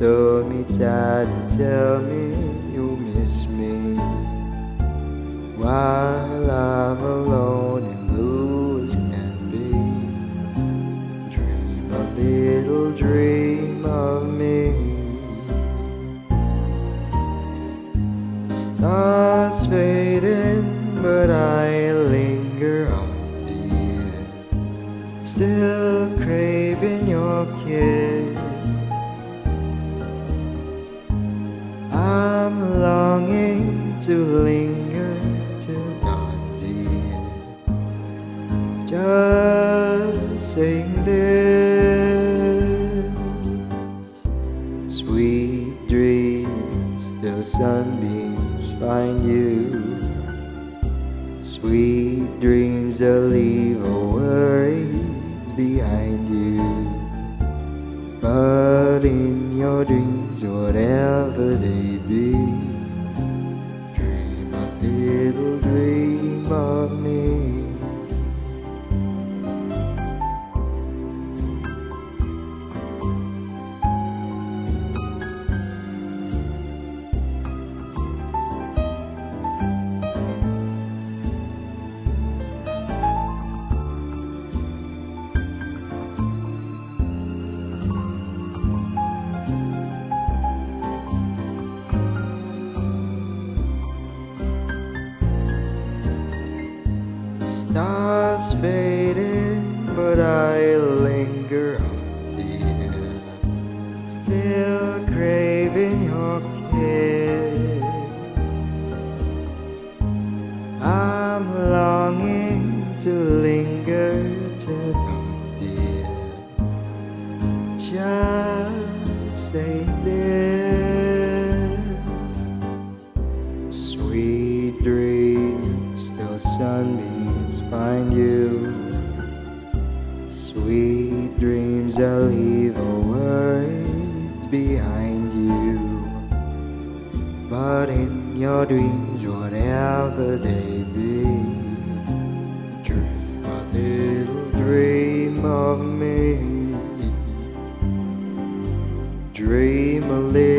Just me and tell me you miss me. While I'm alone and blue as can be. Dream a little dream of me. Stars fading, but I linger on, the dear. Still craving your kiss. To linger till dawn, dear. Just saying this. Sweet dreams, till sunbeams find you. Sweet dreams that leave all worries behind you. But in your dreams, whatever they be, Stars fading, but I linger on, dear. Still craving your kiss. I'm longing to linger till dawn, dear. Just say this. Sunbeams find you. Sweet dreams that leave all worries behind you. But in your dreams, whatever they be, dream a little dream of me. Dream a little